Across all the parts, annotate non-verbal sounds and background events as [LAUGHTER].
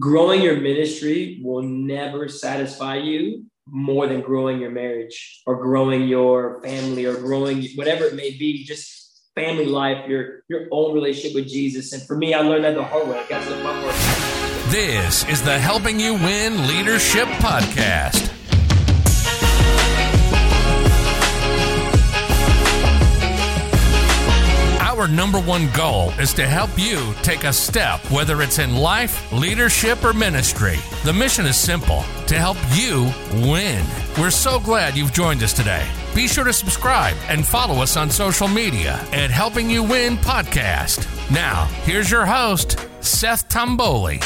growing your ministry will never satisfy you more than growing your marriage or growing your family or growing whatever it may be. Just family life, your your own relationship with Jesus. And for me, I learned that the hard way. I got to This is the Helping You Win Leadership Podcast. Our number one goal is to help you take a step, whether it's in life, leadership, or ministry. The mission is simple to help you win. We're so glad you've joined us today. Be sure to subscribe and follow us on social media at Helping You Win Podcast. Now, here's your host, Seth Tomboli.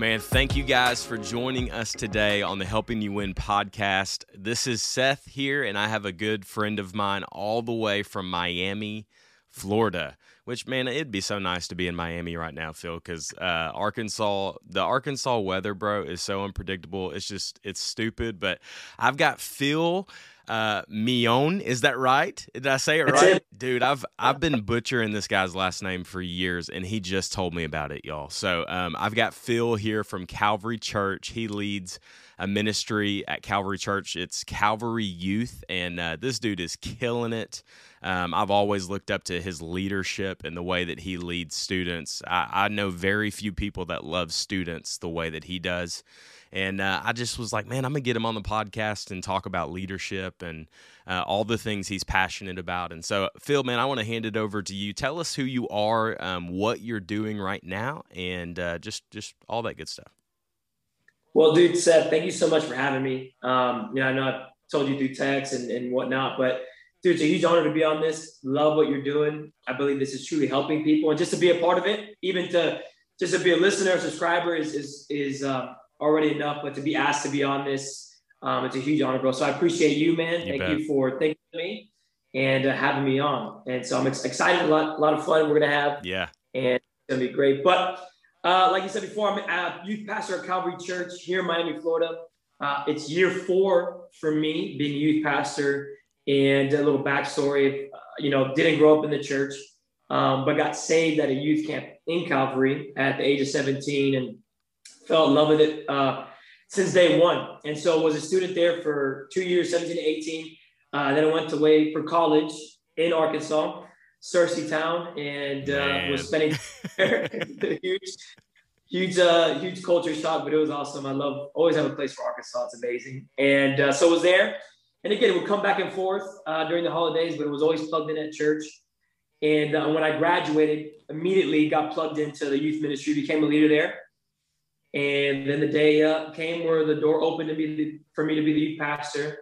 Man, thank you guys for joining us today on the Helping You Win podcast. This is Seth here, and I have a good friend of mine all the way from Miami, Florida. Which man, it'd be so nice to be in Miami right now, Phil, because uh, Arkansas, the Arkansas weather, bro, is so unpredictable. It's just, it's stupid. But I've got Phil uh, Mion. Is that right? Did I say it That's right, it. dude? I've I've been butchering this guy's last name for years, and he just told me about it, y'all. So um, I've got Phil here from Calvary Church. He leads a ministry at Calvary Church. It's Calvary Youth, and uh, this dude is killing it. Um, I've always looked up to his leadership and the way that he leads students. I, I know very few people that love students the way that he does. And uh, I just was like, man, I'm going to get him on the podcast and talk about leadership and uh, all the things he's passionate about. And so, Phil, man, I want to hand it over to you. Tell us who you are, um, what you're doing right now, and uh, just just all that good stuff. Well, dude, Seth, thank you so much for having me. Um, you know, I know I've told you through text and, and whatnot, but dude, it's a huge honor to be on this. Love what you're doing. I believe this is truly helping people, and just to be a part of it, even to just to be a listener, subscriber is is is uh, already enough. But to be asked to be on this, um, it's a huge honor, bro. So I appreciate you, man. You Thank bet. you for thinking me and uh, having me on. And so I'm ex- excited. A lot, a lot of fun we're gonna have, Yeah. and it's gonna be great. But uh, like you said before, I'm a youth pastor at Calvary Church here in Miami, Florida. Uh, it's year four for me being a youth pastor, and a little backstory. Uh, you know, didn't grow up in the church, um, but got saved at a youth camp in Calvary at the age of 17, and fell in love with it uh, since day one. And so was a student there for two years, 17 to 18. Uh, then I went away for college in Arkansas, Searcy Town, and uh, was spending [LAUGHS] huge, huge, uh, huge culture shock, but it was awesome. I love always have a place for Arkansas. It's amazing. And uh, so was there. And again, it would come back and forth uh, during the holidays, but it was always plugged in at church. And uh, when I graduated, immediately got plugged into the youth ministry, became a leader there. And then the day uh, came where the door opened to be for me to be the youth pastor,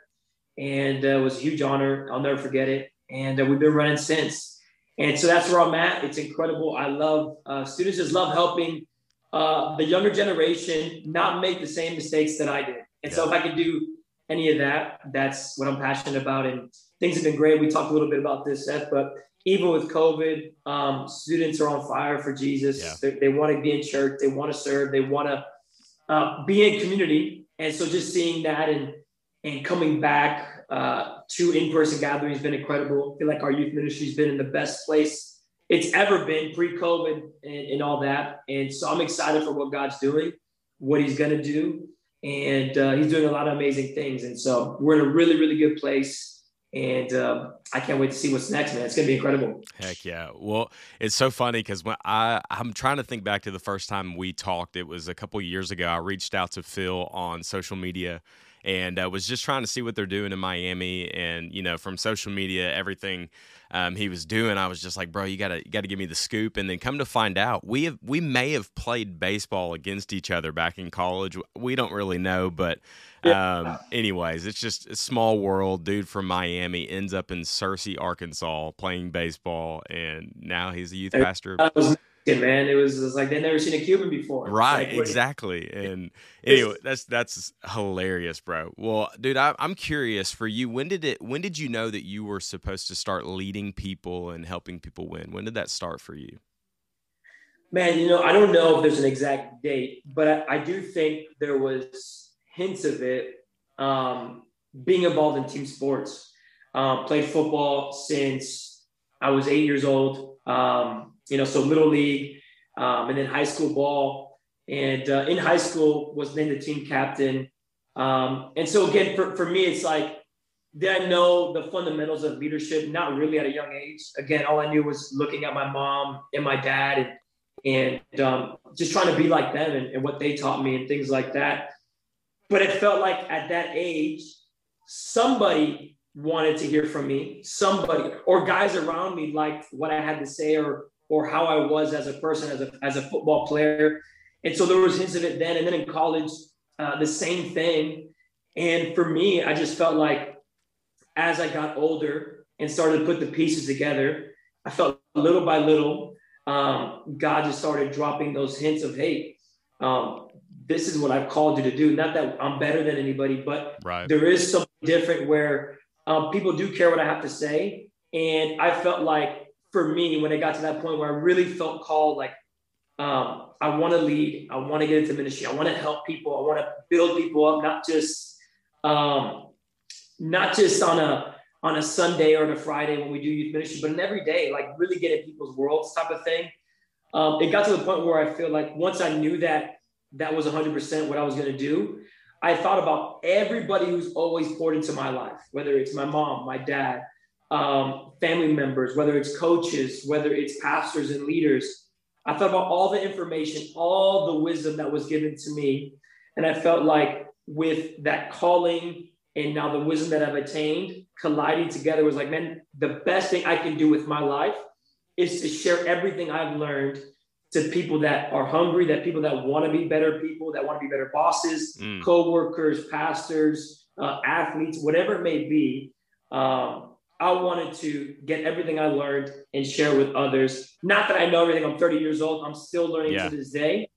and uh, it was a huge honor. I'll never forget it. And uh, we've been running since. And so that's where I'm at. It's incredible. I love uh, students. Just love helping uh, the younger generation not make the same mistakes that I did. And so if I could do any of that, that's what I'm passionate about. And things have been great. We talked a little bit about this, Seth, but even with COVID, um, students are on fire for Jesus. Yeah. They, they want to be in church. They want to serve. They want to uh, be in community. And so just seeing that and and coming back uh, to in-person gatherings has been incredible. I feel like our youth ministry has been in the best place it's ever been pre-COVID and, and all that. And so I'm excited for what God's doing, what He's going to do, and uh, He's doing a lot of amazing things. And so we're in a really, really good place. And um, I can't wait to see what's next, man. It's to be incredible. Heck yeah. Well, it's so funny because when I I'm trying to think back to the first time we talked. It was a couple years ago. I reached out to Phil on social media and uh, was just trying to see what they're doing in Miami. And you know, from social media, everything um, he was doing, I was just like, bro, you gotta you gotta give me the scoop. And then come to find out, we have we may have played baseball against each other back in college. We don't really know, but um, anyways, it's just a small world. Dude from Miami ends up in Searcy, Arkansas, playing baseball, and now he's a youth pastor. Man. It was, it was like they'd never seen a Cuban before. Right, Like, exactly. And [LAUGHS] anyway, that's that's hilarious, bro. Well, dude, I, I'm curious for you. When did it? When did you know that you were supposed to start leading people and helping people win? When did that start for you? Man, you know, I don't know if there's an exact date, but I, I do think there was hints of it um, being involved in team sports. Um, played football since I was eight years old. Um, you know, so little league, um, and then high school ball. And uh, in high school, was named the team captain. Um, and so again, for, for me, it's like did I know the fundamentals of leadership? Not really at a young age. Again, all I knew was looking at my mom and my dad and, and um, just trying to be like them and, and what they taught me and things like that. But it felt like at that age, somebody wanted to hear from me, somebody or guys around me liked what I had to say or or how I was as a person, as a as a football player. And so there was hints of it then. And then in college, uh, the same thing. And for me, I just felt like as I got older and started to put the pieces together, I felt little by little, um, God just started dropping those hints of, hey, um, this is what I've called you to do. Not that I'm better than anybody, but right. there is something different where um, people do care what I have to say. And I felt like for me, when it got to that point where I really felt called, like, um, I want to lead, I want to get into ministry, I want to help people, I want to build people up, not just um, not just on a on a Sunday or on a Friday when we do youth ministry, but in every day, like really get in people's worlds type of thing. Um, it got to the point where I feel like once I knew that that was 100% what I was going to do, I thought about everybody who's always poured into my life, whether it's my mom, my dad, um, family members, whether it's coaches, whether it's pastors and leaders. I thought about all the information, all the wisdom that was given to me. And I felt like with that calling and now the wisdom that I've attained colliding together was like, man, the best thing I can do with my life is to share everything I've learned to people that are hungry, that people that want to be better people, that want to be better bosses, mm. co-workers, pastors, uh, athletes, whatever it may be. Um, I wanted to get everything I learned and share with others. Not that I know everything. I'm 30 years old. I'm still learning yeah. to this day.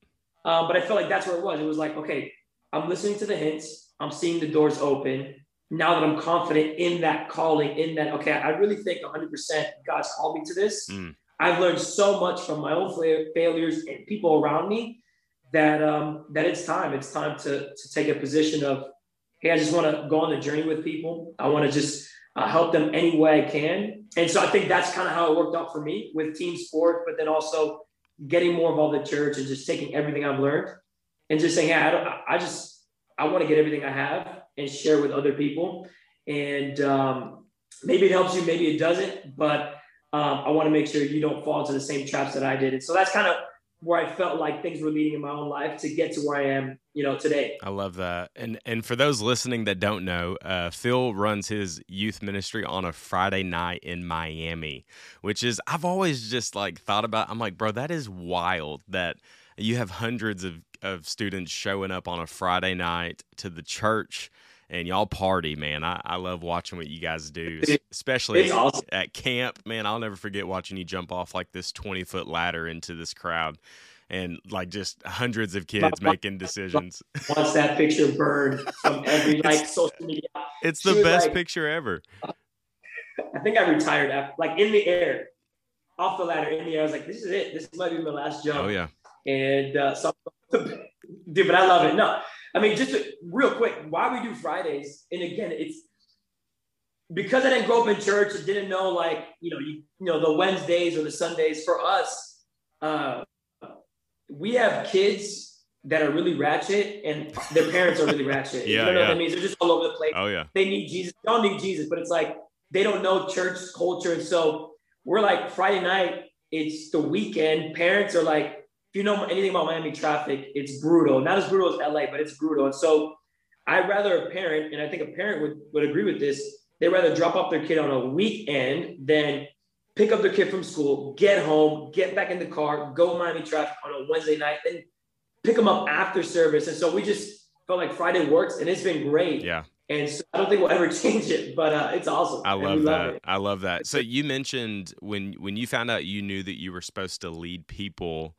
Um, but I felt like that's where it was. It was like, okay, I'm listening to the hints. I'm seeing the doors open. Now that I'm confident in that calling, in that, okay, I really think 100% God's called me to this. Mm. I've learned so much from my own failures and people around me that um, that it's time. It's time to, to take a position of, hey, I just want to go on the journey with people. I want to just uh, help them any way I can. And so I think that's kind of how it worked out for me with team sport, but then also getting more involved in church and just taking everything I've learned and just saying, hey, I, I just I want to get everything I have and share with other people. And um, maybe it helps you, maybe it doesn't, but um, I want to make sure you don't fall into the same traps that I did. And so that's kind of where I felt like things were leading in my own life to get to where I am, you know, today. I love that. And and for those listening that don't know, uh, Phil runs his youth ministry on a Friday night in Miami, which is I've always just like thought about. I'm like, bro, that is wild that you have hundreds of of students showing up on a Friday night to the church and y'all party, man. I, I love watching what you guys do, especially awesome. at camp. Man, I'll never forget watching you jump off like this 20 foot ladder into this crowd and like just hundreds of kids making [LAUGHS] decisions. Once that picture burned from every [LAUGHS] like social media. It's the best like, picture ever. I think I retired after, like in the air, off the ladder in the air. I was like, this is it. This might be my last jump. Oh, yeah. And uh, so [LAUGHS] dude, but I love it. No, I mean, just to, real quick, why we do Fridays, and again, it's because I didn't grow up in church and didn't know like you know you, you know the Wednesdays or the Sundays. For us, uh, we have kids that are really ratchet, and their parents are really ratchet. [LAUGHS] yeah, you know yeah. what I mean? They're just all over the place. Oh yeah, they need Jesus. They don't need Jesus, but it's like they don't know church culture, and so we're like Friday night. It's the weekend. Parents are like if you know anything about Miami traffic, it's brutal. Not as brutal as LA, but it's brutal. And so I'd rather a parent, and I think a parent would, would agree with this, they'd rather drop off their kid on a weekend than pick up their kid from school, get home, get back in the car, go Miami traffic on a Wednesday night, then pick them up after service. And so we just felt like Friday works and it's been great. Yeah. And so I don't think we'll ever [LAUGHS] change it, but uh, it's awesome. I love that. Love I love that. So you mentioned when when you found out you knew that you were supposed to lead people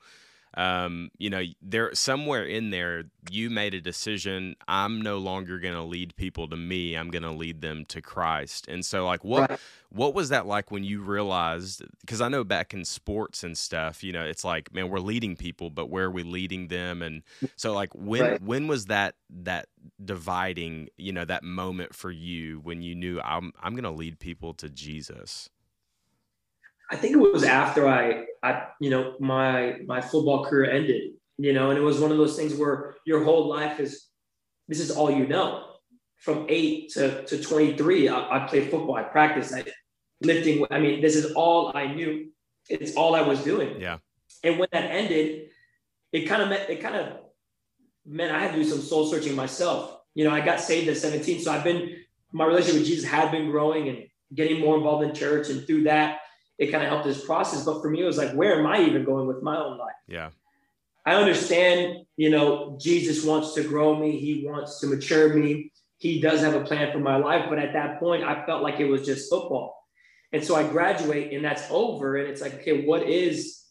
um, you know, there somewhere in there, you made a decision. I'm no longer going to lead people to me. I'm going to lead them to Christ. And so, like, what right. what was that like when you realized? Because I know back in sports and stuff, you know, it's like, man, we're leading people, but where are we leading them? And so, like, when right. when was that that dividing? You know, that moment for you when you knew I'm I'm going to lead people to Jesus. I think it was after I I, you know, my my football career ended. You know, and it was one of those things where your whole life is this is all you know. From eight to, to 23, I, I played football, I practiced, I lifting. I mean, this is all I knew. It's all I was doing. Yeah. And when that ended, it kind of meant it kind of meant I had to do some soul searching myself. You know, I got saved at 17, so I've been my relationship with Jesus had been growing and getting more involved in church, and through that, it kind of helped this process. But for me, it was like, where am I even going with my own life? Yeah. I understand, you know, Jesus wants to grow me. He wants to mature me. He does have a plan for my life. But at that point, I felt like it was just football. And so I graduate and that's over. And it's like, okay, what is,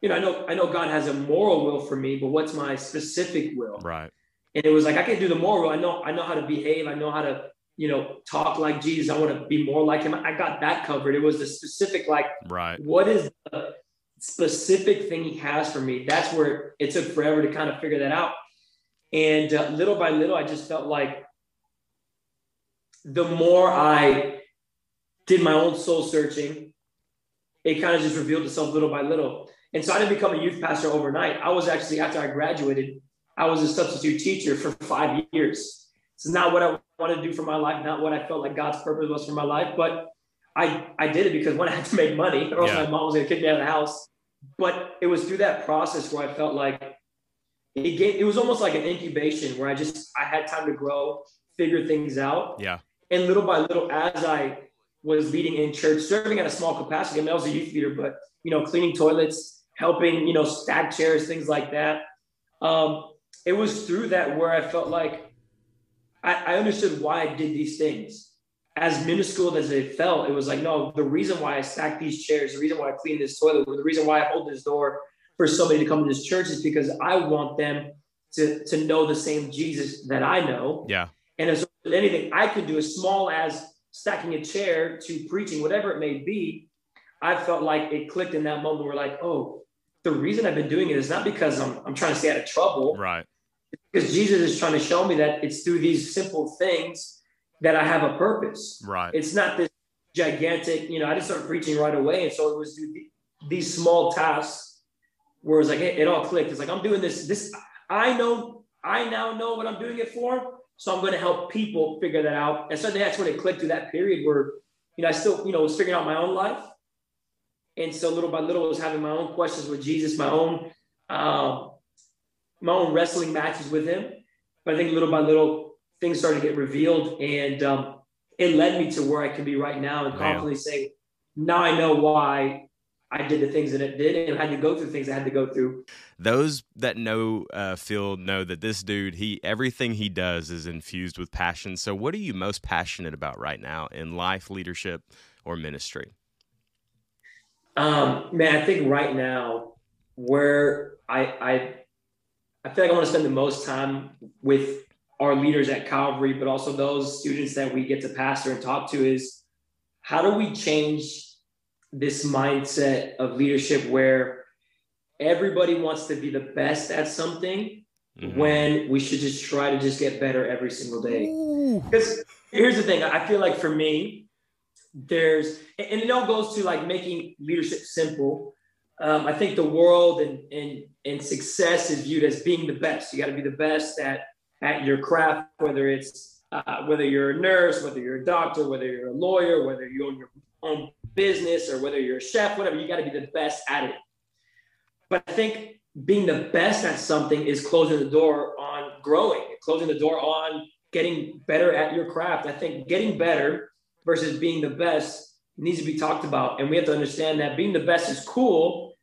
you know, I know, I know God has a moral will for me, but what's my specific will? Right. And it was like, I can do the moral. I know, I know how to behave. I know how to, you know, talk like Jesus. I want to be more like him. I got that covered. It was the specific, like, right. What is the specific thing he has for me. That's where it took forever to kind of figure that out. And uh, little by little, I just felt like the more I did my own soul searching, it kind of just revealed itself little by little. And so I didn't become a youth pastor overnight. I was actually, after I graduated, I was a substitute teacher for five years. It's not what I wanted to do for my life, not what I felt like God's purpose was for my life, but I, I did it because [LAUGHS] when I had to make money, or else yeah. my mom was going to kick me out of the house. But it was through that process where I felt like it gave, it was almost like an incubation where I just I had time to grow, figure things out. Yeah. And little by little, as I was leading in church, serving at a small capacity. I mean, I was a youth leader, but you know, cleaning toilets, helping, you know, stack chairs, things like that. Um, it was through that where I felt like I, I understood why I did these things as minuscule as it felt, it was like, no, the reason why I stack these chairs, the reason why I clean this toilet, the reason why I hold this door for somebody to come to this church is because I want them to, to know the same Jesus that I know. Yeah. And as anything I could do, as small as stacking a chair to preaching, whatever it may be, I felt like it clicked in that moment where like, oh, the reason I've been doing it is not because I'm, I'm trying to stay out of trouble. Right. Because Jesus is trying to show me that it's through these simple things that I have a purpose. Right. It's not this gigantic, you know, I just started preaching right away. And so it was these small tasks where it's like, it, it all clicked. It's like, I'm doing this, this, I know, I now know what I'm doing it for. So I'm going to help people figure that out. And so that's when it clicked through that period where, you know, I still, you know, was figuring out my own life. And so little by little, I was having my own questions with Jesus, my own, um, my own wrestling matches with him. But I think little by little, things started to get revealed, and um, it led me to where I can be right now and confidently say, now I know why I did the things that it did and I had to go through things I had to go through. Those that know uh, Phil know that this dude, he everything he does is infused with passion. So, what are you most passionate about right now in life, leadership, or ministry? Um, man, I think right now where I I I feel like I want to spend the most time with our leaders at Calvary, but also those students that we get to pastor and talk to is how do we change this mindset of leadership where everybody wants to be the best at something mm-hmm. when we should just try to just get better every single day? Because here's the thing I feel like for me, there's, and it all goes to like making leadership simple. Um, I think the world and, and, and success is viewed as being the best. You got to be the best at at your craft, whether it's uh, whether you're a nurse, whether you're a doctor, whether you're a lawyer, whether you own your own business, or whether you're a chef, whatever, you got to be the best at it. But I think being the best at something is closing the door on growing, closing the door on getting better at your craft. I think getting better versus being the best needs to be talked about. And we have to understand that being the best is cool,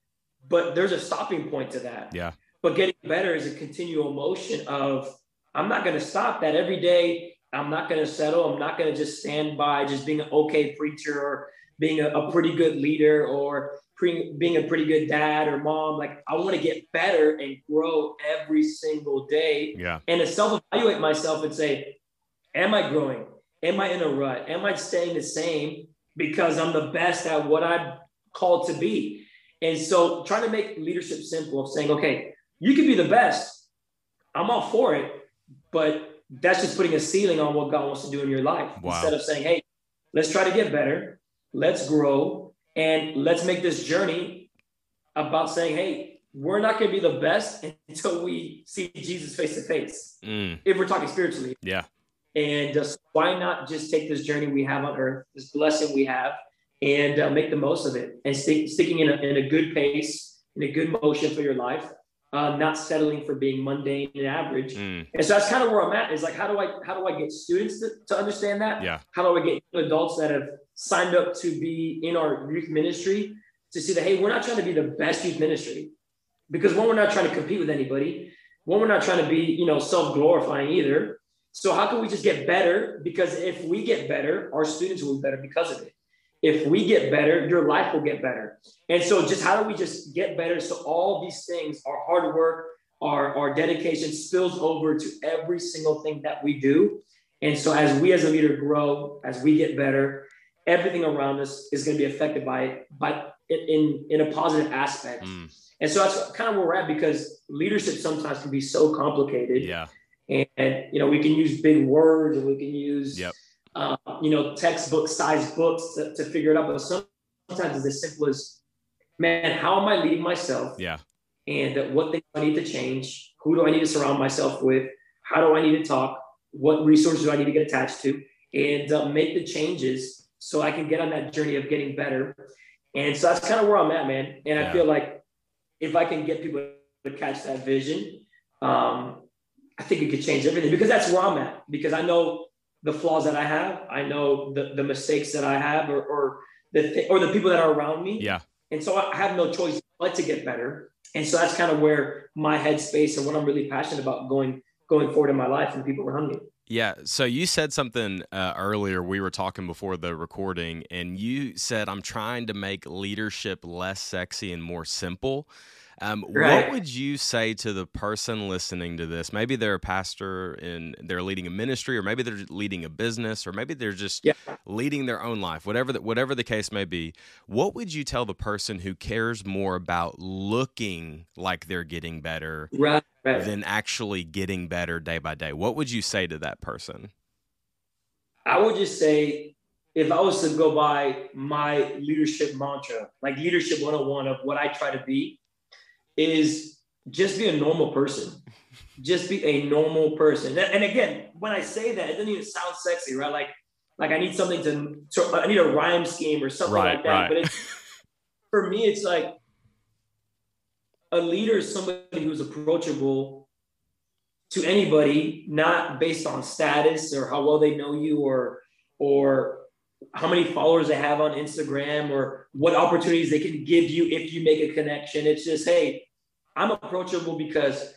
but there's a stopping point to that. Yeah. But getting better is a continual motion of I'm not going to stop that every day. I'm not going to settle. I'm not going to just stand by just being an okay preacher or being a, a pretty good leader or pre, being a pretty good dad or mom. Like I want to get better and grow every single day. Yeah. And to self evaluate myself and say, am I growing? Am I in a rut? Am I staying the same because I'm the best at what I'm called to be? And so trying to make leadership simple of saying, okay, you can be the best. I'm all for it but that's just putting a ceiling on what God wants to do in your life wow. instead of saying, hey, let's try to get better, let's grow, and let's make this journey about saying, hey, we're not going to be the best [LAUGHS] until we see Jesus face to face. Mm. If we're talking spiritually. Yeah. And just why not just take this journey we have on earth, this blessing we have, and uh, make the most of it and stick, sticking in a, in a good pace, in a good motion for your life, uh, not settling for being mundane and average. Mm. And so that's kind of where I'm at is like, how do I, how do I get students to, to understand that? Yeah. How do I get adults that have signed up to be in our youth ministry to see that, hey, we're not trying to be the best youth ministry because one, we're not trying to compete with anybody. One, we're not trying to be, you know, self-glorifying either. So how can we just get better? Because if we get better, our students will be better because of it. If we get better, your life will get better. And so just how do we just get better? So all these things, our hard work, our, our dedication spills over to every single thing that we do. And so as we as a leader grow, as we get better, everything around us is going to be affected by, it, by in, in a positive aspect. Mm. And so that's kind of where we're at because leadership sometimes can be so complicated. Yeah. And, you know, we can use big words and we can use, Yep. uh, you know, textbook size books to, to figure it out. But sometimes it's as simple as, man, how am I leading myself? Yeah. And uh, what things do I need to change? Who do I need to surround myself with? How do I need to talk? What resources do I need to get attached to? And uh, make the changes so I can get on that journey of getting better. And so that's kind of where I'm at, man. And Yeah. I feel like if I can get people to catch that vision, um, I think it could change everything because that's where I'm at. Because I know the flaws that I have, I know the, the mistakes that I have, or or the th- or the people that are around me. Yeah. And so I have no choice but to get better. And so that's kind of where my headspace and what I'm really passionate about going going forward in my life and people around me. Yeah. So you said something uh, earlier. We were talking before the recording, and you said, I'm trying to make leadership less sexy and more simple. Um, Right. What would you say to the person listening to this? Maybe they're a pastor and they're leading a ministry, or maybe they're leading a business, or maybe they're just Yeah. leading their own life, whatever the, whatever the case may be. What would you tell the person who cares more about looking like they're getting better Right. Right. than actually getting better day by day? What would you say to that person? I would just say if I was to go by my leadership mantra, like leadership 101 of what I try to be, is just be a normal person. Just be a normal person. And again, when I say that, it doesn't even sound sexy, right? Like, like I need something to, so I need a rhyme scheme or something Right, like that. right. But it's, for me, it's like a leader is somebody who's approachable to anybody, not based on status or how well they know you or or how many followers they have on Instagram or what opportunities they can give you if you make a connection. It's just, hey, I'm approachable because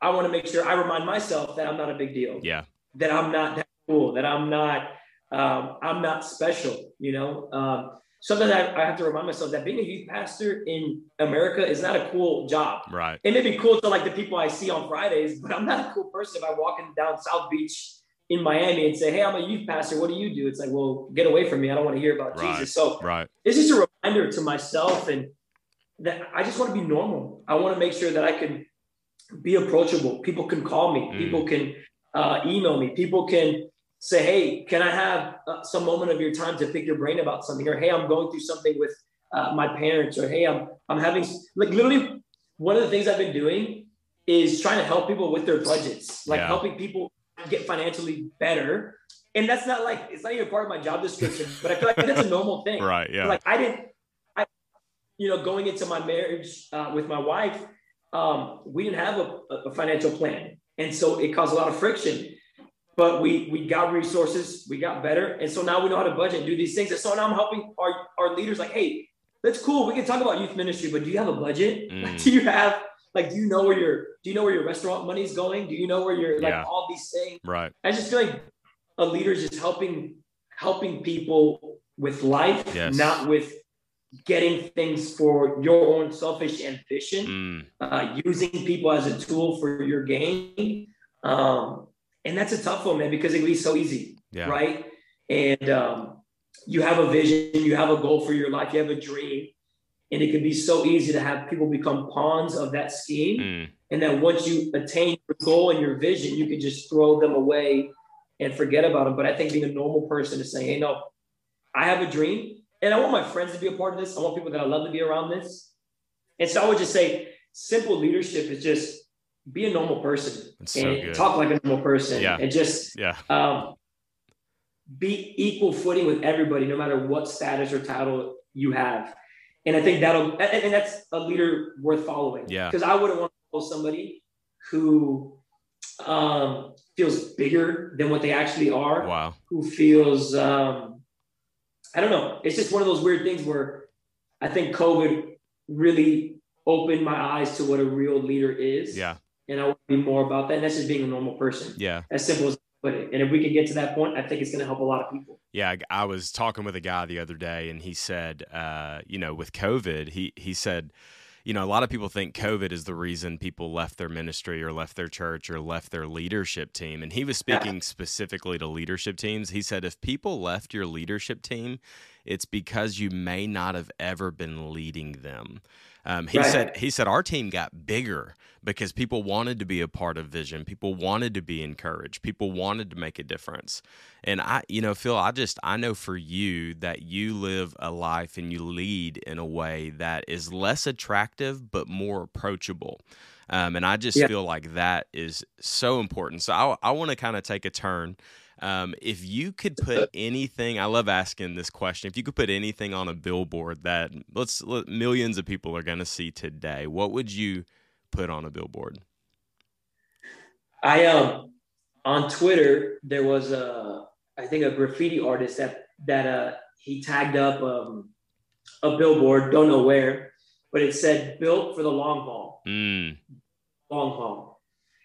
I want to make sure I remind myself that I'm not a big deal, Yeah. that I'm not that cool, that I'm not um, I'm not special. You know, um, sometimes I, I have to remind myself that being a youth pastor in America is not a cool job. Right. It may be cool to like the people I see on Fridays, but I'm not a cool person if I walk in down South Beach in Miami and say, "Hey, I'm a youth pastor. What do you do?" It's like, "Well, get away from me. I don't want to hear about Right. Jesus." So Right. it's just a reminder to myself and that I just want to be normal. I want to make sure that I can be approachable. People can call me. Mm. People can uh, email me. People can say, "Hey, can I have uh, some moment of your time to pick your brain about something?" Or, "Hey, I'm going through something with uh, my parents." Or, "Hey, I'm I'm having like literally one of the things I've been doing is trying to help people with their budgets, like Yeah. helping people get financially better. And that's not like it's not even part of my job description, but I feel like that's a normal thing. Right. Yeah. Like I didn't, you know, going into my marriage uh, with my wife, um, we didn't have a, a financial plan, and so it caused a lot of friction. But we we got resources, we got better, and so now we know how to budget and do these things. And so now I'm helping our our leaders, like, hey, that's cool. We can talk about youth ministry, but do you have a budget? Like, [LAUGHS] Mm. do you have like, do you know where your do you know where your restaurant money's going? Do you know where your like Yeah. all these things? right. I just feel like a leader is just helping helping people with life, Yes. not with getting things for your own selfish ambition, Mm. uh, using people as a tool for your gain. Um, and that's a tough one, man, because it can be so easy, Yeah. right? And um, you have a vision, you have a goal for your life, you have a dream, and it can be so easy to have people become pawns of that scheme Mm. and then once you attain your goal and your vision, you can just throw them away and forget about them. But I think being a normal person is saying, hey, no, I have a dream and I want my friends to be a part of this. I want people that I love to be around this. And so I would just say simple leadership is just be a normal person and talk like a normal person Yeah. and just Yeah. um, be equal footing with everybody, no matter what status or title you have. And I think that'll, and, and that's a leader worth following. Yeah. Because I wouldn't want to follow somebody who um, feels bigger than what they actually are, Wow. who feels, um, I don't know. It's just one of those weird things where I think COVID really opened my eyes to what a real leader is. Yeah. And I want to be more about that. And that's just being a normal person Yeah. as simple as I put it. And if we can get to that point, I think it's going to help a lot of people. Yeah, I I was talking with a guy the other day, and he said, uh, you know, with COVID, he he said, you know, a lot of people think COVID is the reason people left their ministry or left their church or left their leadership team. And he was speaking specifically to leadership teams. He said, if people left your leadership team, it's because you may not have ever been leading them. Um, he Right. said he said our team got bigger because people wanted to be a part of vision. People wanted to be encouraged. People wanted to make a difference. And I, you know, Phil, I just I know for you that you live a life and you lead in a way that is less attractive but more approachable. Um, and I just Yeah. feel like that is so important. So I, I want to kind of take a turn. Um, if you could put anything, I love asking this question. If you could put anything on a billboard that let's let, millions of people are going to see today, what would you put on a billboard? I um on Twitter there was a I think a graffiti artist that that uh he tagged up um a billboard, don't know where, but it said built for the long haul, Mm, long haul.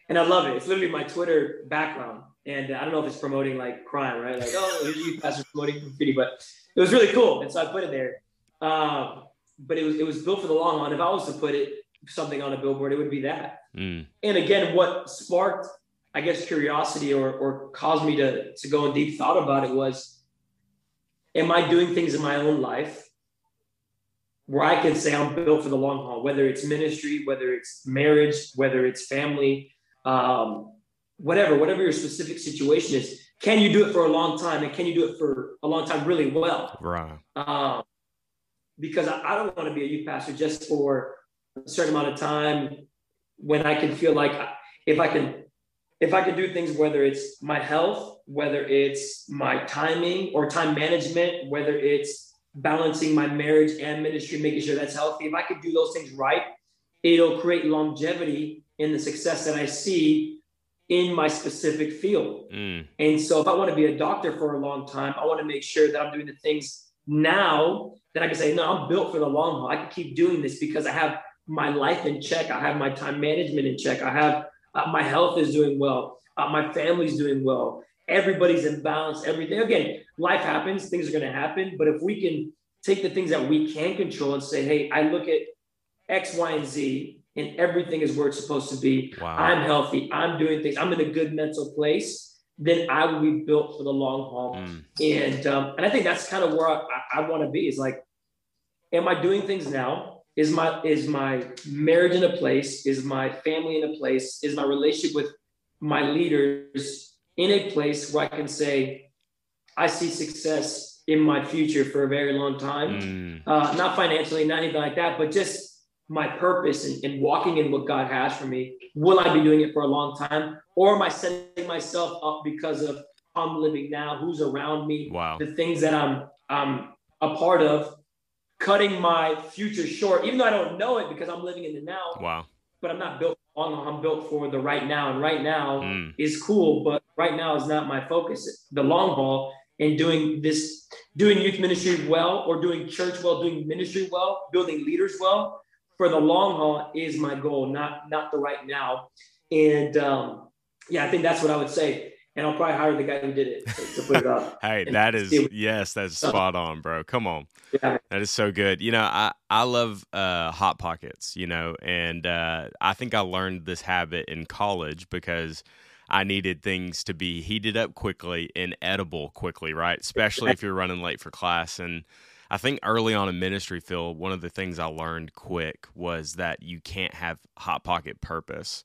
And I love it. It's literally my Twitter background. And I don't know if it's promoting like crime, right? Like, oh, you pastor promoting graffiti, but it was really cool. And so I put it there. Um, but it was it was built for the long haul. And if I was to put it something on a billboard, it would be that. mm, and again, what sparked, I guess, curiosity or, or caused me to, to go in deep thought about it was, am I doing things in my own life where I can say I'm built for the long haul, whether it's ministry, whether it's marriage, whether it's family, um, whatever, whatever your specific situation is, can you do it for a long time? And can you do it for a long time really well? right. um, because I, I don't want to be a youth pastor just for a certain amount of time when I can feel like if I can if I can do things whether it's my health whether it's my timing or time management whether it's balancing my marriage and ministry making sure that's healthy if I could do those things right it'll create longevity in the success that I see in my specific field Mm, and so if I want to be a doctor for a long time, I want to make sure that I'm doing the things now that I can say, no, I'm built for the long haul. I can keep doing this because I have my life in check. I have my time management in check. I have uh, my health is doing well. Uh, my family's doing well. Everybody's in balance. Everything. Again, life happens. Things are going to happen. But if we can take the things that we can control and say, hey, I look at X, Y, and Z, and everything is where it's supposed to be. wow. I'm healthy. I'm doing things. I'm in a good mental place. Then I will be built for the long haul. Mm, And um, and I think that's kind of where I, I want to be. Is like, am I doing things now? Is my is my marriage in a place? Is my family in a place? Is my relationship with my leaders in a place where I can say, I see success in my future for a very long time. mm, Uh, not financially, not anything like that, but just my purpose and, and walking in what God has for me. Will I be doing it for a long time? Or am I setting myself up because of how I'm living now, who's around me, wow. the things that I'm I'm a part of, cutting my future short, even though I don't know it because I'm living in the now, Wow. but I'm not built on I'm built for the right now. And right now Mm, is cool, but right now is not my focus. The long haul and doing this, doing youth ministry well, or doing church well, doing ministry well, building leaders well, for the long haul is my goal, not not the right now. And um, yeah, I think that's what I would say. And I'll probably hire the guy who did it to, to put it up. [LAUGHS] Hey, that is yes, that's spot on, bro. Come on. Yeah. That is so good. You know, I I love uh, hot pockets. You know, and uh, I think I learned this habit in college because I needed things to be heated up quickly and edible quickly, right? Especially if you're running late for class. And I think early on in ministry, Phil, one of the things I learned quick was that you can't have hot pocket purpose.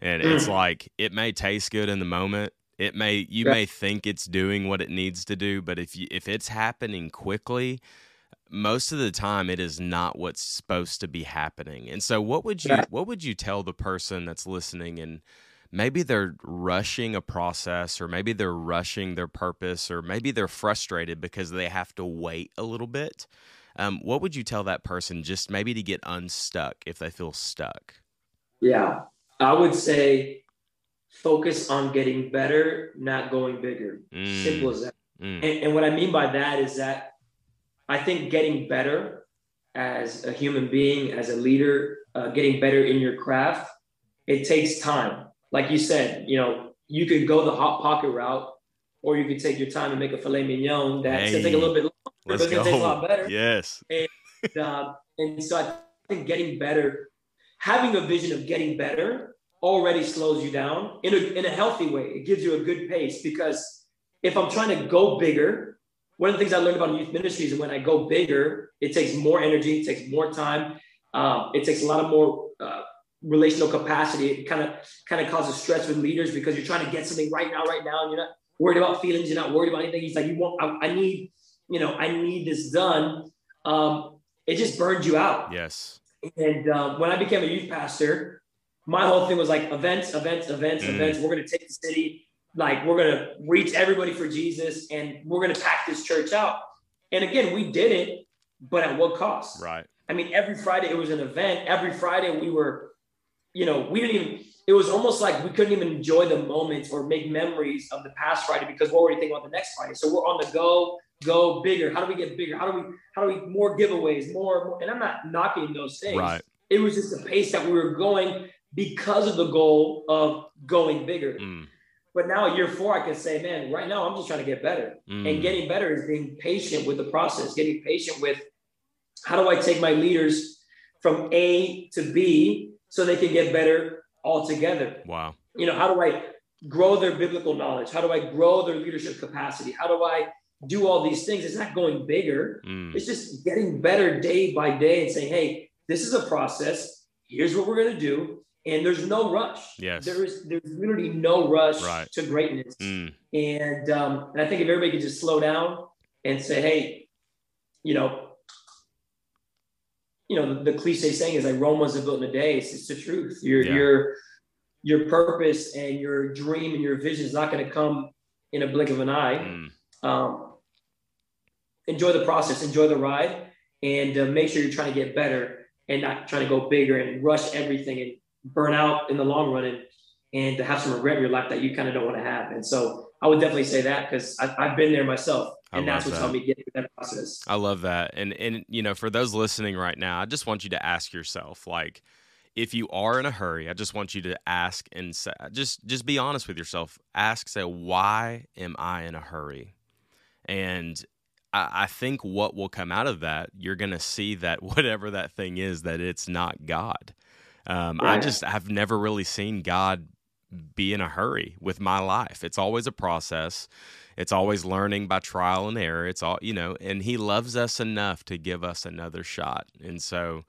And it's like it may taste good in the moment. It may you Yeah. may think it's doing what it needs to do, but if you if it's happening quickly, most of the time it is not what's supposed to be happening. And so what would you what would you tell the person that's listening and maybe they're rushing a process or maybe they're rushing their purpose or maybe they're frustrated because they have to wait a little bit. Um, what would you tell that person just maybe to get unstuck if they feel stuck? Yeah, I would say focus on getting better, not going bigger. Mm. Simple as that. Mm. And, and what I mean by that is that I think getting better as a human being, as a leader, uh, getting better in your craft, it takes time like you said, you know, you could go the hot pocket route, or you could take your time and make a filet mignon. That's hey, gonna take a little bit longer, but it's gonna taste a lot better. Yes. And, uh, and so I think getting better, having a vision of getting better, already slows you down in a in a healthy way. It gives you a good pace because if I'm trying to go bigger, one of the things I learned about youth ministries is when I go bigger, it takes more energy, it takes more time, um, it takes a lot of more uh, relational capacity. It kind of kind of causes stress with leaders because you're trying to get something right now, right now, and you're not worried about feelings. You're not worried about anything. He's like, you want, I, I need, you know, I need this done. Um, it just burns you out. Yes. And um, when I became a youth pastor, my whole thing was like events, events, events, mm. events. We're going to take the city, like we're going to reach everybody for Jesus, and we're going to pack this church out. And again, we did it, but at what cost? Right. I mean, every Friday it was an event. Every Friday we were you know, we didn't even, it was almost like we couldn't even enjoy the moments or make memories of the past Friday because we're already thinking about the next Friday. So we're on the go, go bigger. How do we get bigger? How do we, how do we, more giveaways, more, more and I'm not knocking those things. Right. It was just the pace that we were going because of the goal of going bigger. Mm. But now year four, I can say, man, right now I'm just trying to get better. Mm. And getting better is being patient with the process, getting patient with how do I take my leaders from A to B so they can get better altogether. Wow. You know, how do I grow their biblical knowledge? How do I grow their leadership capacity? How do I do all these things? It's not going bigger. Mm. It's just getting better day by day and saying, hey, this is a process. Here's what we're going to do. And there's no rush. Yes. There is there's literally no rush right. to greatness. Mm. And um, and I think if everybody could just slow down and say, hey, you know, you know, the, the, cliche saying is like Rome wasn't built in a day. It's, it's the truth. Your yeah. your your purpose and your dream and your vision is not going to come in a blink of an eye. Mm. Um, enjoy the process, enjoy the ride, and uh, make sure you're trying to get better and not trying to go bigger and rush everything and burn out in the long run and and to have some regret in your life that you kind of don't want to have. And so I would definitely say that because I've been there myself and that's what's helped me get through that process. I love that. And and you know, for those listening right now, I just want you to ask yourself, like, if you are in a hurry, I just want you to ask and say, just just be honest with yourself. Ask, say, why am I in a hurry? And I, I think what will come out of that, you're going to see that [LAUGHS] whatever that thing is, that it's not God. Um, right. I just have never really seen God be in a hurry with my life. It's always a process. It's always learning by trial and error. It's all, you know, and he loves us enough to give us another shot. And so,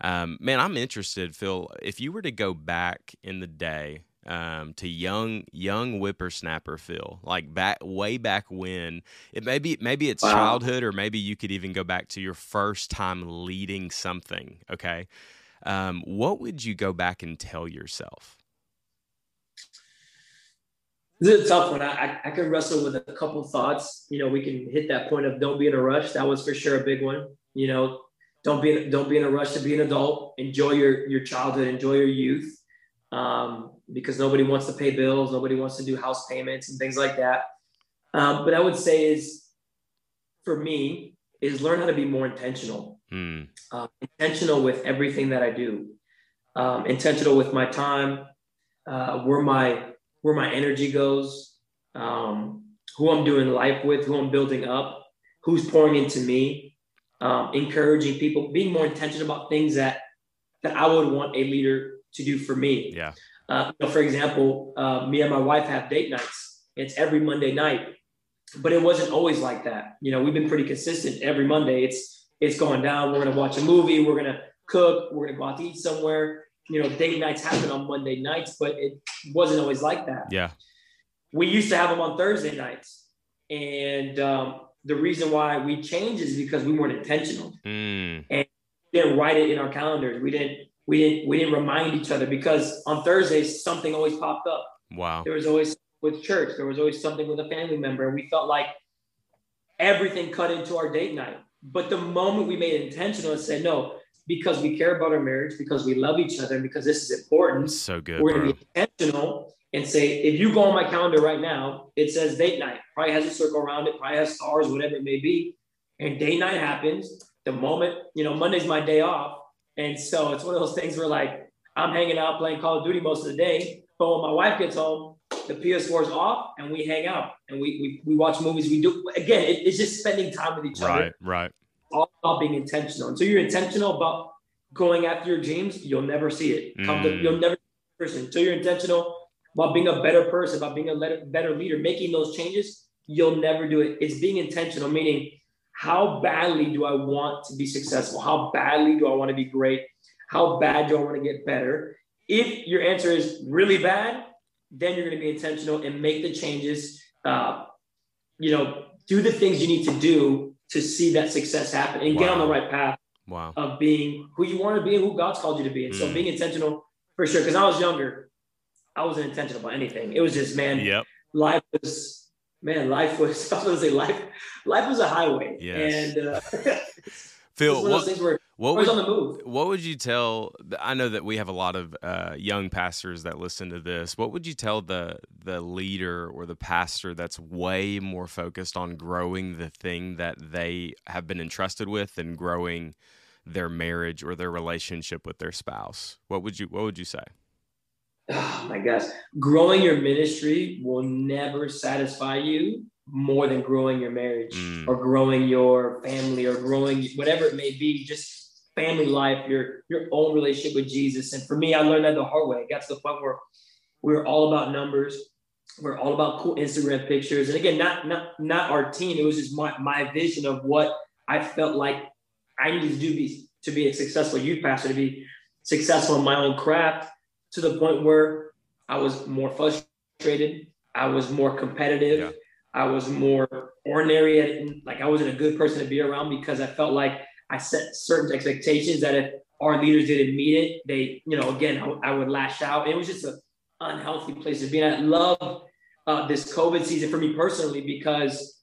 um, man, I'm interested, Phil, if you were to go back in the day, um, to young young whippersnapper Phil, like back way back when it maybe maybe it's wow. childhood or maybe you could even go back to your first time leading something. Okay, um, what would you go back and tell yourself? This is a tough one. I, I can wrestle with a couple thoughts. You know, we can hit that point of don't be in a rush. That was for sure a big one. You know, don't be don't be in a rush to be an adult. Enjoy your your childhood. Enjoy your youth. Um, because nobody wants to pay bills. Nobody wants to do house payments and things like that. Um, but I would say is for me is learn how to be more intentional. Mm. Uh, intentional with everything that I do. Um, intentional with my time. Uh, where my where my energy goes, um, who I'm doing life with, who I'm building up, who's pouring into me, um, encouraging people, being more intentional about things that that I would want a leader to do for me. Yeah. Uh, for example, uh, me and my wife have date nights. It's every Monday night, but it wasn't always like that. You know, we've been pretty consistent. Every Monday, it's it's going down. We're gonna watch a movie. We're gonna cook. We're gonna go out to eat somewhere you know, date nights happen on Monday nights, but it wasn't always like that. Yeah. We used to have them on Thursday nights. And um, the reason why we changed is because we weren't intentional Mm. and we didn't write it in our calendars. We didn't we didn't we didn't remind each other because on Thursdays something always popped up. Wow. There was always with church. There was always something with a family member. And we felt like everything cut into our date night. But the moment we made it intentional and said no, because we care about our marriage, because we love each other, and because this is important, So good, we're going to be intentional and say, if you go on my calendar right now, it says date night. Probably has a circle around it, probably has stars, whatever it may be. And date night happens the moment, you know, Monday's my day off. And so it's one of those things where like I'm hanging out playing Call of Duty most of the day. But when my wife gets home, the PS4 is off and we hang out and we we, we watch movies. We do again, it, it's just spending time with each other Right, right. all about being intentional. Until you're intentional about going after your dreams, you'll never see it. Come to, Mm. you'll never see a person. Until you're intentional about being a better person, about being a le- better leader, making those changes, you'll never do it. It's being intentional, meaning how badly do I want to be successful? How badly do I want to be great? How bad do I want to get better? If your answer is really bad, then you're going to be intentional and make the changes. Uh, you know, do the things you need to do to see that success happen and get on the right path Wow. of being who you want to be and who God's called you to be. And so Mm. being intentional for sure. Because I was younger, I wasn't intentional about anything. It was just man, Yep. life was man, life was. [LAUGHS] I was gonna say life. Life was a highway. Yes. And uh, [LAUGHS] Phil, one of those things where what I was would on the move. what would you tell i know that we have a lot of uh, young pastors that listen to this. What would you tell the the leader or the pastor that's way more focused on growing the thing that they have been entrusted with and growing their marriage or their relationship with their spouse? What would you what would you say? Oh my gosh, growing your ministry will never satisfy you more than growing your marriage Mm. or growing your family or growing whatever it may be, just family life, your your own relationship with Jesus. And for me, I learned that the hard way. It got to the point where we were all about numbers. We're all about cool Instagram pictures. And again, not not not our team. It was just my my vision of what I felt like I needed to do be, to be a successful youth pastor, to be successful in my own craft to the point where I was more frustrated. I was more competitive. Yeah. I was more ordinary. At, like I wasn't a good person to be around because I felt like I set certain expectations that if our leaders didn't meet it, they, you know, again, I, I would lash out. It was just an unhealthy place to be. And I love uh, this COVID season for me personally because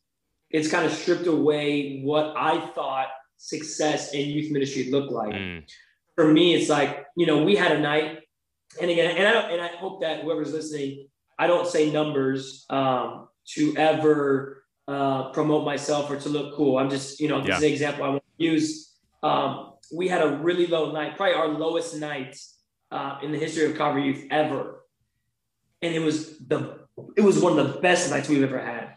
it's kind of stripped away what I thought success in youth ministry looked like Mm, for me, it's like, you know, we had a night, and again, and I don't, and I hope that whoever's listening, I don't say numbers um, to ever uh, promote myself or to look cool. I'm just, you know, this Yeah. is an example I want use. Um, we had a really low night, probably our lowest night uh, in the history of Calvary Youth ever, and it was the, it was one of the best nights we've ever had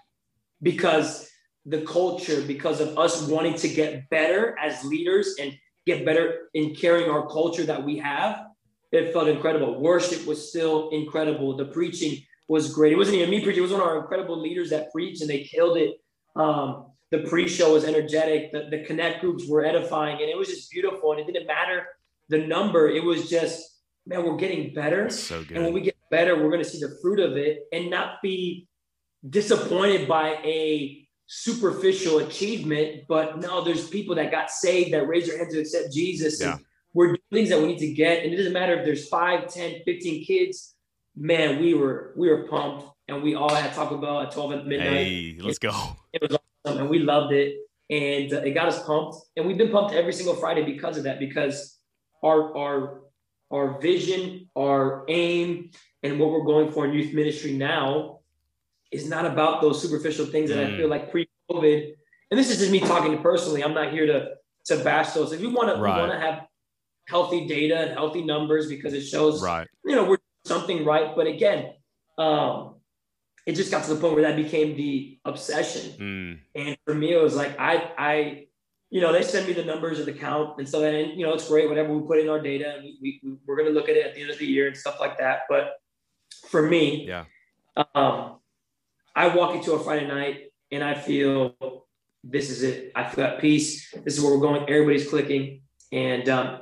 because the culture, because of us wanting to get better as leaders and get better in carrying our culture that we have. It felt incredible. Worship was still incredible. The preaching was great. It wasn't even me preaching. It was one of our incredible leaders that preached and they killed it. Um, the pre-show was energetic. The, the connect groups were edifying and it was just beautiful. And it didn't matter the number. It was just, man, we're getting better. so And when we get better, we're going to see the fruit of it and not be disappointed by a superficial achievement. But no, there's people that got saved that raised their hand to accept Jesus. Yeah. And we're doing things that we need to get. And it doesn't matter if there's 5, 10, 15 kids. Man, we were we were pumped and we all had Taco Bell at 12 at midnight. hey let's go It was awesome and we loved it. And uh, it got us pumped. And we've been pumped every single Friday because of that, because our our our vision, our aim, and what we're going for in youth ministry now is not about those superficial things that I Mm. feel like pre-COVID. And this is just me talking to personally. I'm not here to to bash those. If you want to, Right. we want to have healthy data and healthy numbers because it shows right you know, we're something right. But again, um, it just got to the point where that became the obsession. mm, And for me, it was like I, I, you know, they send me the numbers of the count, and so then you know it's great. Whatever we put in our data, and we, we we're gonna look at it at the end of the year and stuff like that. But for me, yeah um, I walk into a Friday night and I feel this is it. I feel at peace. This is where we're going. Everybody's clicking, and um,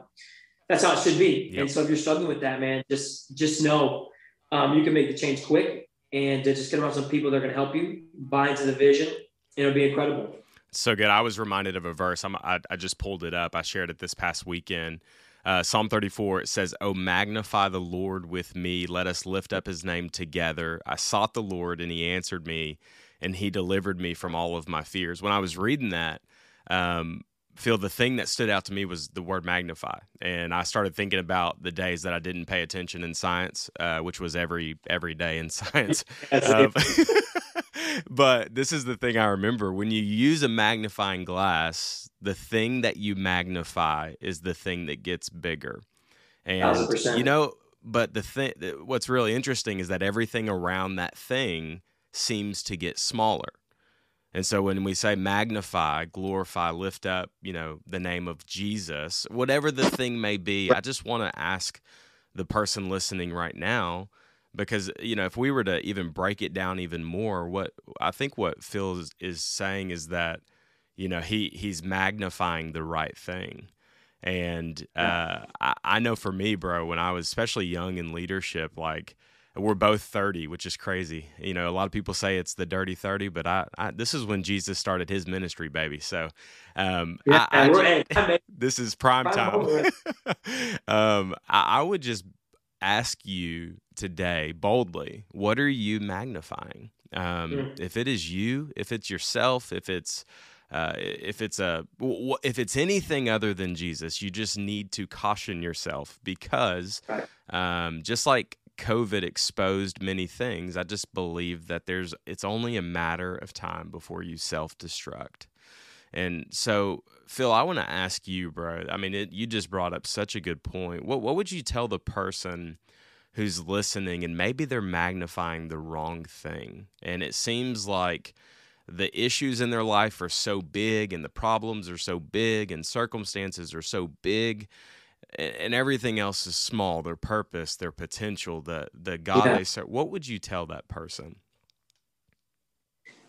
that's how it should be. Yep. And so if you're struggling with that, man, just just know um, you can make the change quick and just get around some people that are going to help you buy into the vision. And it'll be incredible. So good. I was reminded of a verse. I, I just pulled it up. I shared it this past weekend. Uh, Psalm 34, it says, Oh, magnify the Lord with me. Let us lift up his name together. I sought the Lord, and he answered me, and he delivered me from all of my fears. When I was reading that, um, Phil the thing that stood out to me was the word magnify and i started thinking about the days that i didn't pay attention in science uh, which was every every day in [LAUGHS] science [LAUGHS] um, [LAUGHS] but this is the thing I remember when you use a magnifying glass, the thing that you magnify is the thing that gets bigger. And 100%. you know, but the thing what's really interesting is that everything around that thing seems to get smaller. And so when we say magnify, glorify, lift up, you know, the name of Jesus, whatever the thing may be, I just want to ask the person listening right now, because you know if we were to even break it down even more what i think what phil is, is saying is that you know he he's magnifying the right thing. And uh, I, I know for me bro when i was especially young in leadership like we're both 30 which is crazy. You know a lot of people say it's the dirty 30 but i, I this is when jesus started his ministry baby. So um yeah, I, I, [LAUGHS] this is prime time. [LAUGHS] um I, I would just ask you today boldly what are you magnifying? Um, mm. if it is you if it's yourself if it's uh, if it's a if it's anything other than jesus you just need to caution yourself because um, just like covid exposed many things i just believe that there's it's only a matter of time before you self-destruct and so, Phil, I want to ask you, bro. I mean, it, you just brought up such a good point. What what would you tell the person who's listening and maybe they're magnifying the wrong thing? And it seems like the issues in their life are so big and the problems are so big and circumstances are so big and everything else is small their purpose their potential the the god yeah. they serve what would you tell that person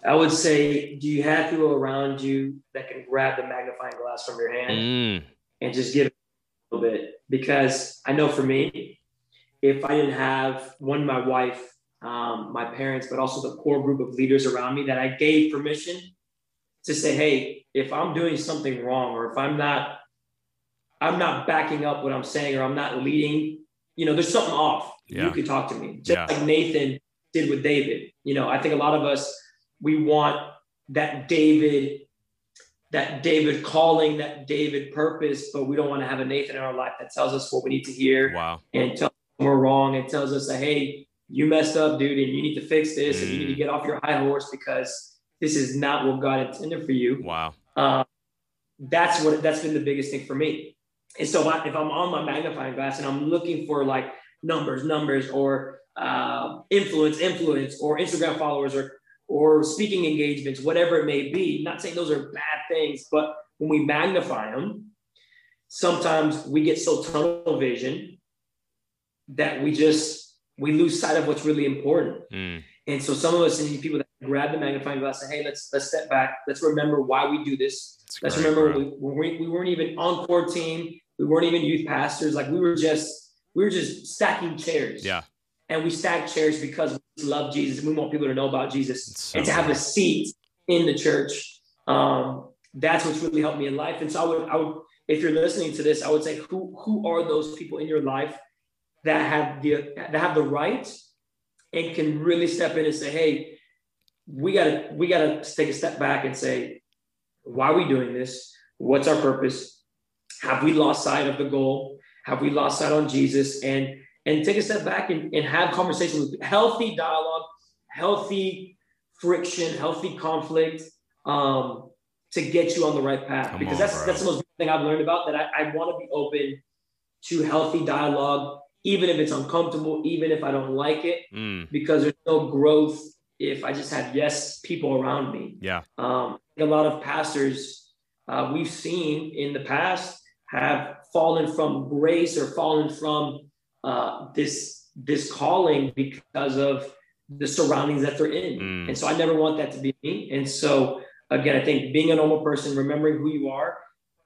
I would say, do you have people around you that can grab the magnifying glass from your hand mm. and just give it a little bit? Because I know for me, if I didn't have one, my wife, um, my parents, but also the core group of leaders around me that I gave permission to say, hey, if I'm doing something wrong or if I'm not, I'm not backing up what I'm saying or I'm not leading, you know, there's something off. Yeah. You can talk to me, just yeah. like Nathan did with David. You know, I think a lot of us we want that David, that David calling, that David purpose, but we don't want to have a Nathan in our life that tells us what we need to hear. Wow. And tells us we're wrong and tells us that, hey, you messed up, dude, and you need to fix this mm. and you need to mm. get off your high horse because this is not what God intended for you. Wow. Um, that's what that's been the biggest thing for me. And so if I'm on my magnifying glass and I'm looking for like numbers, numbers, or uh, influence, influence, or Instagram followers, or or speaking engagements, whatever it may be. Not saying those are bad things, but when we magnify them, sometimes we get so tunnel vision that we just we lose sight of what's really important. Mm. And so some of us need people that grab the magnifying glass and say, hey, let's let's step back. Let's remember why we do this. Let's great, remember we, we, we weren't even on core team. We weren't even youth pastors. Like we were just we were just stacking chairs. Yeah and we stack chairs because we love Jesus and we want people to know about Jesus so and to have a seat in the church. Um, that's what's really helped me in life. And so I would, I would, if you're listening to this, I would say, who who are those people in your life that have the that have the right and can really step in and say, hey, we gotta we gotta take a step back and say, why are we doing this? What's our purpose? Have we lost sight of the goal? Have we lost sight on Jesus? And and take a step back and, and have conversations with healthy dialogue, healthy friction, healthy conflict um, to get you on the right path. Come because on, that's bro. that's the most thing I've learned about that I, I want to be open to healthy dialogue, even if it's uncomfortable, even if I don't like it, mm. because there's no growth if I just had yes people around me. Yeah. Um, a lot of pastors uh, we've seen in the past have fallen from grace or fallen from uh, this this calling because of the surroundings that they're in. Mm. And so I never want that to be me. And so again, I think being a normal person, remembering who you are,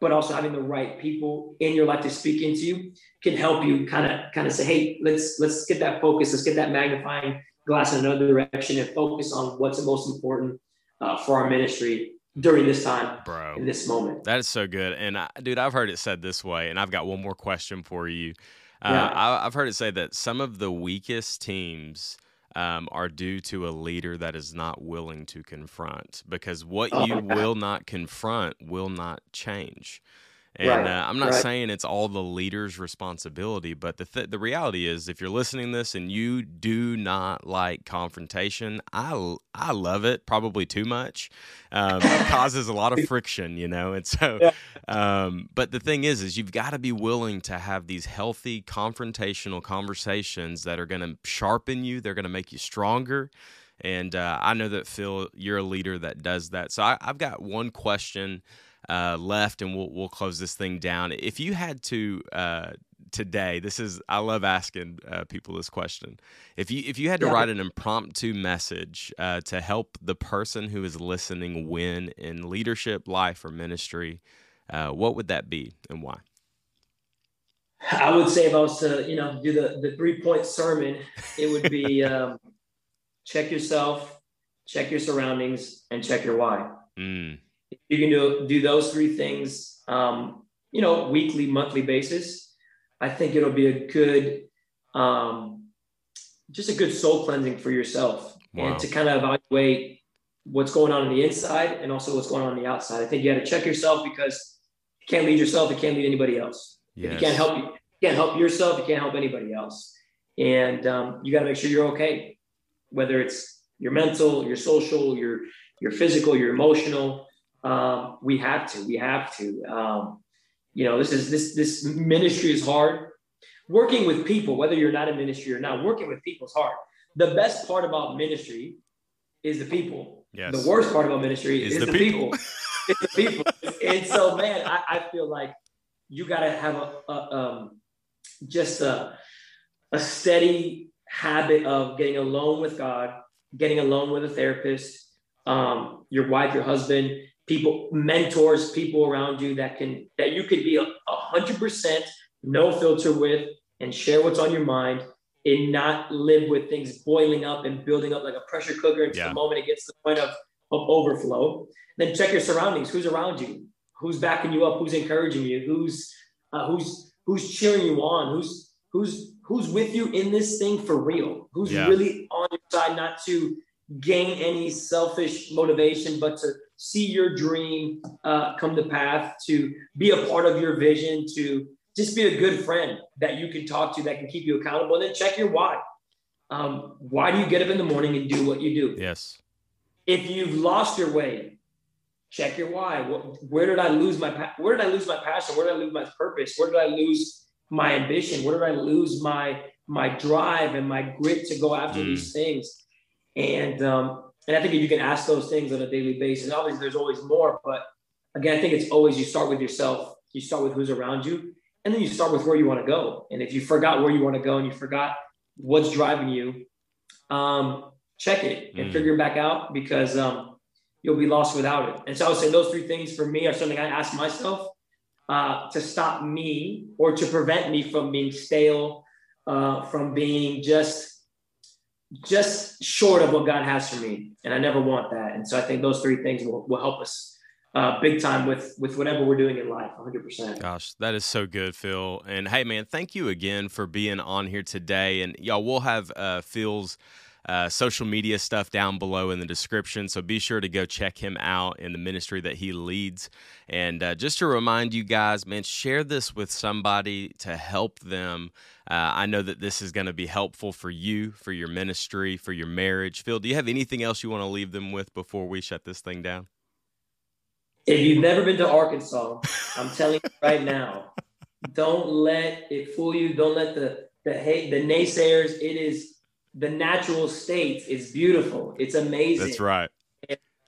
but also having the right people in your life to speak into you can help you kind of kind of say, hey, let's let's get that focus, let's get that magnifying glass in another direction and focus on what's the most important uh, for our ministry during this time, bro, in this moment. That is so good. And I, dude, I've heard it said this way, and I've got one more question for you. Uh, yeah. I, have heard it say that some of the weakest teams um, are due to a leader that is not willing to confront, because what oh, you will not confront will not change. And right, uh, I'm not right. saying it's all the leader's responsibility, but the th- the reality is, if you're listening to this and you do not like confrontation, I I love it probably too much. Um, it causes a lot of [LAUGHS] friction, you know. And so, yeah. um, but the thing is, is you've got to be willing to have these healthy confrontational conversations that are going to sharpen you. They're going to make you stronger. And uh, I know that Phil, you're a leader that does that. So I, I've got one question uh, left, and we'll we'll close this thing down. If you had to uh, today, this is I love asking uh, people this question. If you if you had to yeah. write an impromptu message uh, to help the person who is listening win in leadership, life, or ministry, uh, what would that be, and why? I would say if I was to, you know, do the, the three point sermon, it would be [LAUGHS] um, check yourself, check your surroundings, and check your why. Mm you can do do those three things, um, you know, weekly, monthly basis. I think it'll be a good, um, just a good soul cleansing for yourself, wow. and to kind of evaluate what's going on on the inside and also what's going on on the outside. I think you got to check yourself because you can't lead yourself. You can't lead anybody else. Yes. You can't help you. You can't help yourself. You can't help anybody else. And um, you got to make sure you're okay, whether it's your mental, your social, your your physical, your emotional um, we have to. We have to. Um, you know, this is this this ministry is hard. Working with people, whether you're not in ministry or not, working with people is hard. The best part about ministry is the people. Yes. The worst part about ministry is, is the, the, people. people. [LAUGHS] it's the people. and so, man, I, I feel like you got to have a, a um, just a, a steady habit of getting alone with God, getting alone with a therapist, um, your wife, your husband, people, mentors, people around you that can that you could be a hundred percent no filter with and share what's on your mind and not live with things boiling up and building up like a pressure cooker until yeah. the moment it gets to the point of, of overflow. Then check your surroundings. Who's around you? Who's backing you up? Who's encouraging you? Who's uh, who's who's cheering you on? Who's who's who's with you in this thing for real? Who's yeah. really on your side, not to gain any selfish motivation, but to see your dream uh, come to path, to be a part of your vision, to just be a good friend that you can talk to, that can keep you accountable, and then check your why. Um, why do you get up in the morning and do what you do? Yes. If you've lost your way, check your why. Where did I lose my Where did I lose my passion? Where did I lose my purpose? Where did I lose my ambition? Where did I lose my my drive and my grit to go after mm. these things? And um, and I think if you can ask those things on a daily basis, obviously there's always more, but again, I think it's always you start with yourself, you start with who's around you, and then you start with where you want to go. And if you forgot where you want to go and you forgot what's driving you, um, check it and mm. figure it back out because um, you'll be lost without it. And so I would say those three things for me are something I ask myself uh, to stop me or to prevent me from being stale, uh, from being just just short of what God has for me. And I never want that. And so I think those three things will, will help us uh, big time with with whatever we're doing in life 100% gosh that is so good phil and hey man thank you again for being on here today and y'all we'll have uh, phil's uh, social media stuff down below in the description. So be sure to go check him out in the ministry that he leads. And uh, just to remind you guys, man, share this with somebody to help them. Uh, I know that this is going to be helpful for you, for your ministry, for your marriage. Phil, do you have anything else you want to leave them with before we shut this thing down? If you've never been to Arkansas, I'm telling you right now, don't let it fool you. Don't let the the hate the naysayers. It is the natural state is beautiful. It's amazing. That's right.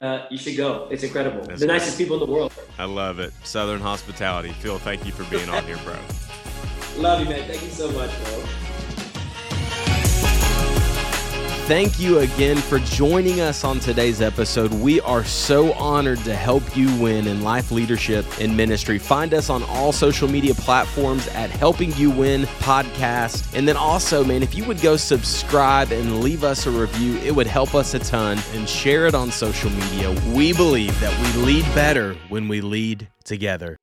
Uh, you should go. It's incredible. That's the right. nicest people in the world. I love it. Southern hospitality. Phil, thank you for being on here, bro. [LAUGHS] Love you, man. Thank you so much, bro. Thank you again for joining us on today's episode. We are so honored to help you win in life leadership and ministry. Find us on all social media platforms at Helping You Win Podcast. And then also, man, if you would go subscribe and leave us a review, it would help us a ton and share it on social media. We believe that we lead better when we lead together.